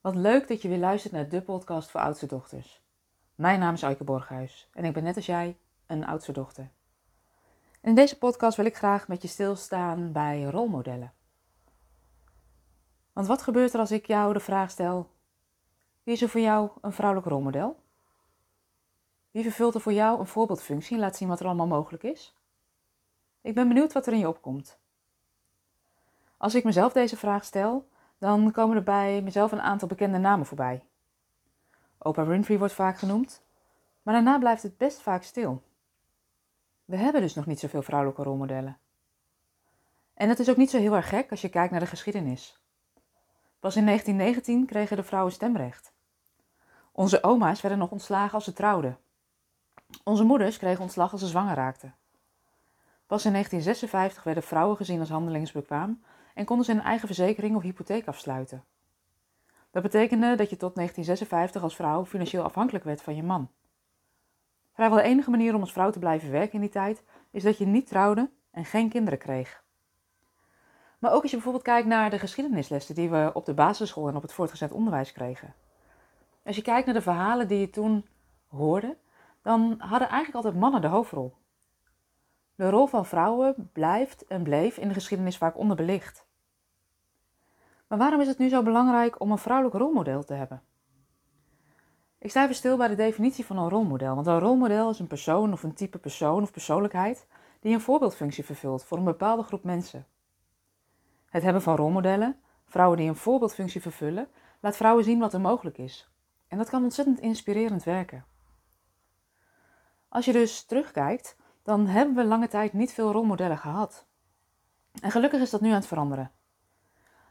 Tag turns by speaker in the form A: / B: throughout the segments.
A: Wat leuk dat je weer luistert naar de podcast voor oudste dochters. Mijn naam is Aike Borghuis en ik ben net als jij een oudste dochter. in deze podcast wil ik graag met je stilstaan bij rolmodellen. Want wat gebeurt er als ik jou de vraag stel: wie is er voor jou een vrouwelijk rolmodel? Wie vervult er voor jou een voorbeeldfunctie en laat zien wat er allemaal mogelijk is? Ik ben benieuwd wat er in je opkomt. Als ik mezelf deze vraag stel, dan komen er bij mezelf een aantal bekende namen voorbij. Oprah Winfrey wordt vaak genoemd, maar daarna blijft het best vaak stil. We hebben dus nog niet zoveel vrouwelijke rolmodellen. En dat is ook niet zo heel erg gek als je kijkt naar de geschiedenis. Pas in 1919 kregen de vrouwen stemrecht. Onze oma's werden nog ontslagen als ze trouwden. Onze moeders kregen ontslag als ze zwanger raakten. Pas in 1956 werden vrouwen gezien als handelingsbekwaam en konden ze een eigen verzekering of hypotheek afsluiten. Dat betekende dat je tot 1956 als vrouw financieel afhankelijk werd van je man. Vrijwel de enige manier om als vrouw te blijven werken in die tijd is dat je niet trouwde en geen kinderen kreeg. Maar ook als je bijvoorbeeld kijkt naar de geschiedenislessen die we op de basisschool en op het voortgezet onderwijs kregen. Als je kijkt naar de verhalen die je toen hoorde, dan hadden eigenlijk altijd mannen de hoofdrol. De rol van vrouwen blijft en bleef in de geschiedenis vaak onderbelicht. Maar waarom is het nu zo belangrijk om een vrouwelijk rolmodel te hebben? Ik sta even stil bij de definitie van een rolmodel, want een rolmodel is een persoon of een type persoon of persoonlijkheid die een voorbeeldfunctie vervult voor een bepaalde groep mensen. Het hebben van rolmodellen, vrouwen die een voorbeeldfunctie vervullen, laat vrouwen zien wat er mogelijk is. En dat kan ontzettend inspirerend werken. Als je dus terugkijkt, dan hebben we lange tijd niet veel rolmodellen gehad. En gelukkig is dat nu aan het veranderen.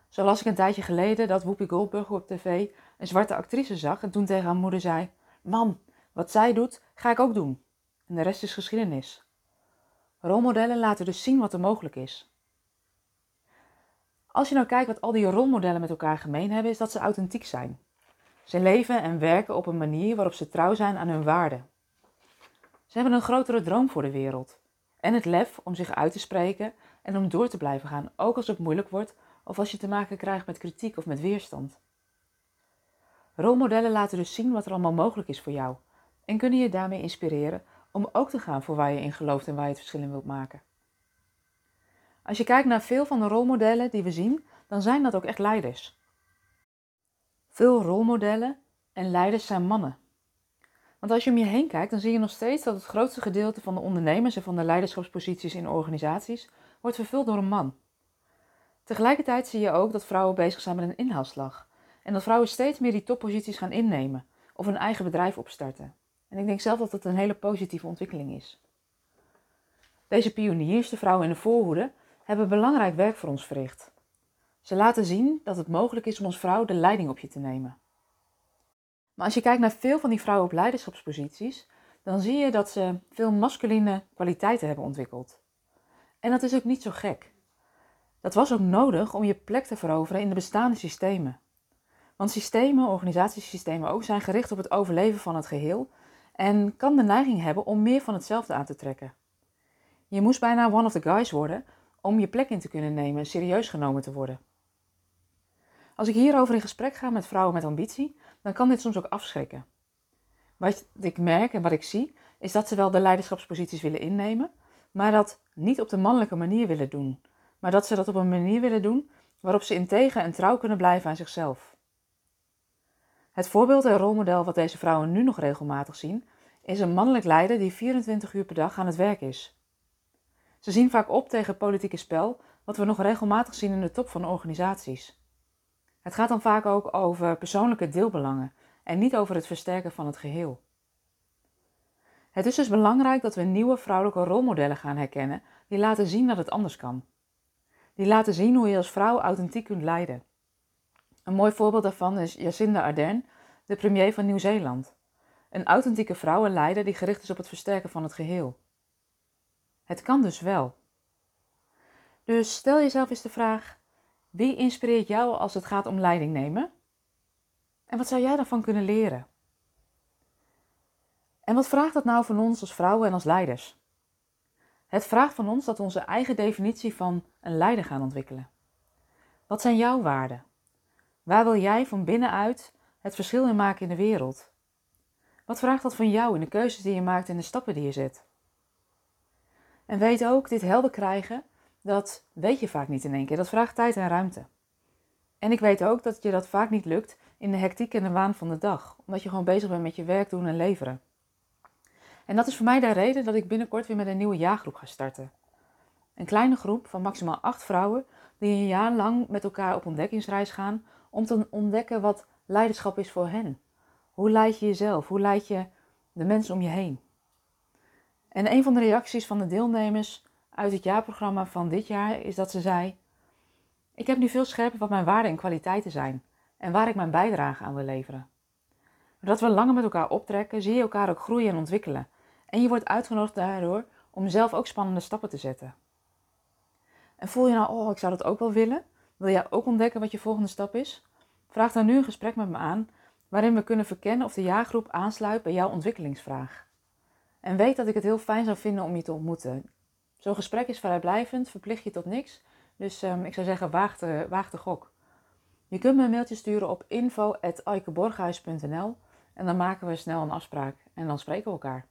A: Zo las ik een tijdje geleden dat Whoopi Goldberg op tv een zwarte actrice zag en toen tegen haar moeder zei: Mam, wat zij doet, ga ik ook doen. En de rest is geschiedenis. Rolmodellen laten dus zien wat er mogelijk is. Als je nou kijkt wat al die rolmodellen met elkaar gemeen hebben, is dat ze authentiek zijn. Ze leven en werken op een manier waarop ze trouw zijn aan hun waarden. Ze hebben een grotere droom voor de wereld. En het lef om zich uit te spreken en om door te blijven gaan, ook als het moeilijk wordt of als je te maken krijgt met kritiek of met weerstand. Rolmodellen laten dus zien wat er allemaal mogelijk is voor jou en kunnen je daarmee inspireren om ook te gaan voor waar je in gelooft en waar je het verschil in wilt maken. Als je kijkt naar veel van de rolmodellen die we zien, dan zijn dat ook echt leiders. Veel rolmodellen en leiders zijn mannen. Want als je om je heen kijkt, dan zie je nog steeds dat het grootste gedeelte van de ondernemers en van de leiderschapsposities in organisaties wordt vervuld door een man. Tegelijkertijd zie je ook dat vrouwen bezig zijn met een inhaalslag. En dat vrouwen steeds meer die topposities gaan innemen of een eigen bedrijf opstarten. En ik denk zelf dat dat een hele positieve ontwikkeling is. Deze pioniers, de vrouwen in de voorhoede, hebben belangrijk werk voor ons verricht. Ze laten zien dat het mogelijk is om als vrouw de leiding op je te nemen. Maar als je kijkt naar veel van die vrouwen op leiderschapsposities, dan zie je dat ze veel masculine kwaliteiten hebben ontwikkeld. En dat is ook niet zo gek. Dat was ook nodig om je plek te veroveren in de bestaande systemen. Want systemen, organisatiesystemen ook, zijn gericht op het overleven van het geheel en kan de neiging hebben om meer van hetzelfde aan te trekken. Je moest bijna one of the guys worden om je plek in te kunnen nemen en serieus genomen te worden. Als ik hierover in gesprek ga met vrouwen met ambitie, dan kan dit soms ook afschrikken. Wat ik merk en wat ik zie, is dat ze wel de leiderschapsposities willen innemen, maar dat niet op de mannelijke manier willen doen, maar dat ze dat op een manier willen doen waarop ze integer en trouw kunnen blijven aan zichzelf. Het voorbeeld en rolmodel wat deze vrouwen nu nog regelmatig zien, is een mannelijk leider die 24 uur per dag aan het werk is. Ze zien vaak op tegen politieke spel, wat we nog regelmatig zien in de top van organisaties. Het gaat dan vaak ook over persoonlijke deelbelangen en niet over het versterken van het geheel. Het is dus belangrijk dat we nieuwe vrouwelijke rolmodellen gaan herkennen die laten zien dat het anders kan. Die laten zien hoe je als vrouw authentiek kunt leiden. Een mooi voorbeeld daarvan is Jacinda Ardern, de premier van Nieuw-Zeeland. Een authentieke vrouwenleider die gericht is op het versterken van het geheel. Het kan dus wel. Dus stel jezelf eens de vraag: wie inspireert jou als het gaat om leiding nemen? En wat zou jij daarvan kunnen leren? En wat vraagt dat nou van ons als vrouwen en als leiders? Het vraagt van ons dat we onze eigen definitie van een leider gaan ontwikkelen. Wat zijn jouw waarden? Waar wil jij van binnenuit het verschil in maken in de wereld? Wat vraagt dat van jou in de keuzes die je maakt en de stappen die je zet? En weet ook, dit helder krijgen, dat weet je vaak niet in één keer. Dat vraagt tijd en ruimte. En ik weet ook dat je dat vaak niet lukt in de hectiek en de waan van de dag, omdat je gewoon bezig bent met je werk doen en leveren. En dat is voor mij de reden dat ik binnenkort weer met een nieuwe jaargroep ga starten. Een kleine groep van maximaal acht vrouwen die een jaar lang met elkaar op ontdekkingsreis gaan om te ontdekken wat leiderschap is voor hen. Hoe leid je jezelf? Hoe leid je de mensen om je heen? En een van de reacties van de deelnemers uit het jaarprogramma van dit jaar is dat ze zei: Ik heb nu veel scherper wat mijn waarden en kwaliteiten zijn en waar ik mijn bijdrage aan wil leveren. Doordat we langer met elkaar optrekken, zie je elkaar ook groeien en ontwikkelen. En je wordt uitgenodigd daardoor om zelf ook spannende stappen te zetten. En voel je nou, oh, ik zou dat ook wel willen? Wil jij ook ontdekken wat je volgende stap is? Vraag dan nu een gesprek met me aan, waarin we kunnen verkennen of de jaargroep aansluit bij jouw ontwikkelingsvraag. En weet dat ik het heel fijn zou vinden om je te ontmoeten. Zo'n gesprek is vrijblijvend, verplicht je tot niks. Dus um, ik zou zeggen, waag de, waag de gok. Je kunt me een mailtje sturen op info.aikeborghuis.nl en dan maken we snel een afspraak en dan spreken we elkaar.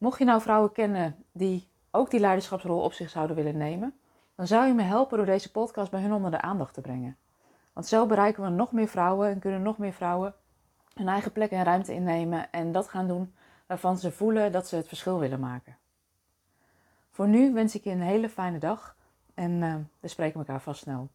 A: Mocht je nou vrouwen kennen die ook die leiderschapsrol op zich zouden willen nemen, dan zou je me helpen door deze podcast bij hun onder de aandacht te brengen. Want zo bereiken we nog meer vrouwen en kunnen nog meer vrouwen hun eigen plek en ruimte innemen en dat gaan doen waarvan ze voelen dat ze het verschil willen maken. Voor nu wens ik je een hele fijne dag en uh, we spreken elkaar vast snel.